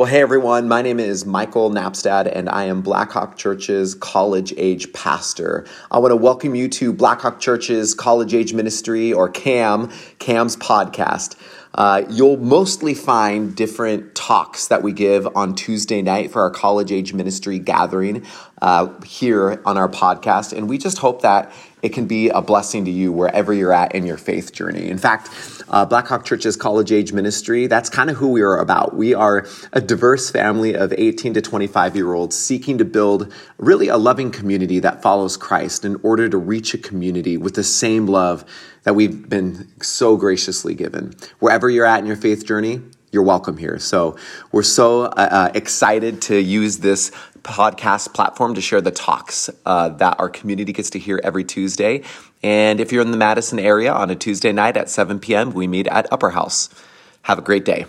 Well, hey everyone, my name is Michael Napstad and I am Blackhawk Church's college age pastor. I want to welcome you to Blackhawk Church's college age ministry or CAM, CAM's podcast. Uh, you'll mostly find different talks that we give on Tuesday night for our college age ministry gathering uh, here on our podcast. And we just hope that it can be a blessing to you wherever you're at in your faith journey. In fact, uh, Blackhawk Church's college age ministry, that's kind of who we are about. We are a diverse family of 18 to 25 year olds seeking to build really a loving community that follows Christ in order to reach a community with the same love that we've been so graciously given. Wherever you're at in your faith journey, you're welcome here. So we're so uh, uh, excited to use this podcast platform to share the talks uh, that our community gets to hear every Tuesday. And if you're in the Madison area on a Tuesday night at 7 p.m., we meet at Upper House. Have a great day.